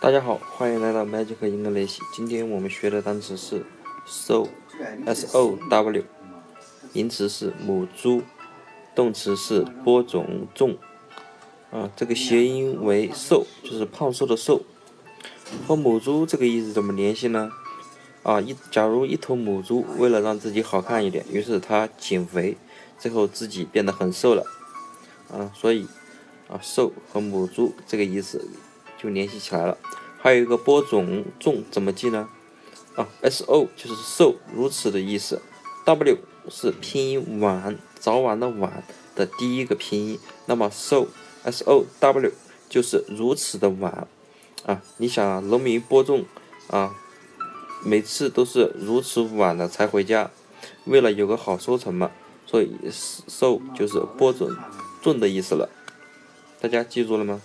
大家好，欢迎来到 Magic English。今天我们学的单词是 sow，s o w，名词是母猪，动词是播种种。啊，这个谐音为瘦，就是胖瘦的瘦。和母猪这个意思怎么联系呢？啊，一假如一头母猪为了让自己好看一点，于是它减肥，最后自己变得很瘦了。啊，所以啊，瘦和母猪这个意思。就联系起来了，还有一个播种种怎么记呢？啊，S O 就是瘦如此的意思，W 是拼音晚早晚的晚的第一个拼音，那么 so S O W 就是如此的晚啊！你想啊，农民播种啊，每次都是如此晚了才回家，为了有个好收成嘛，所以 so 就是播种种的意思了，大家记住了吗？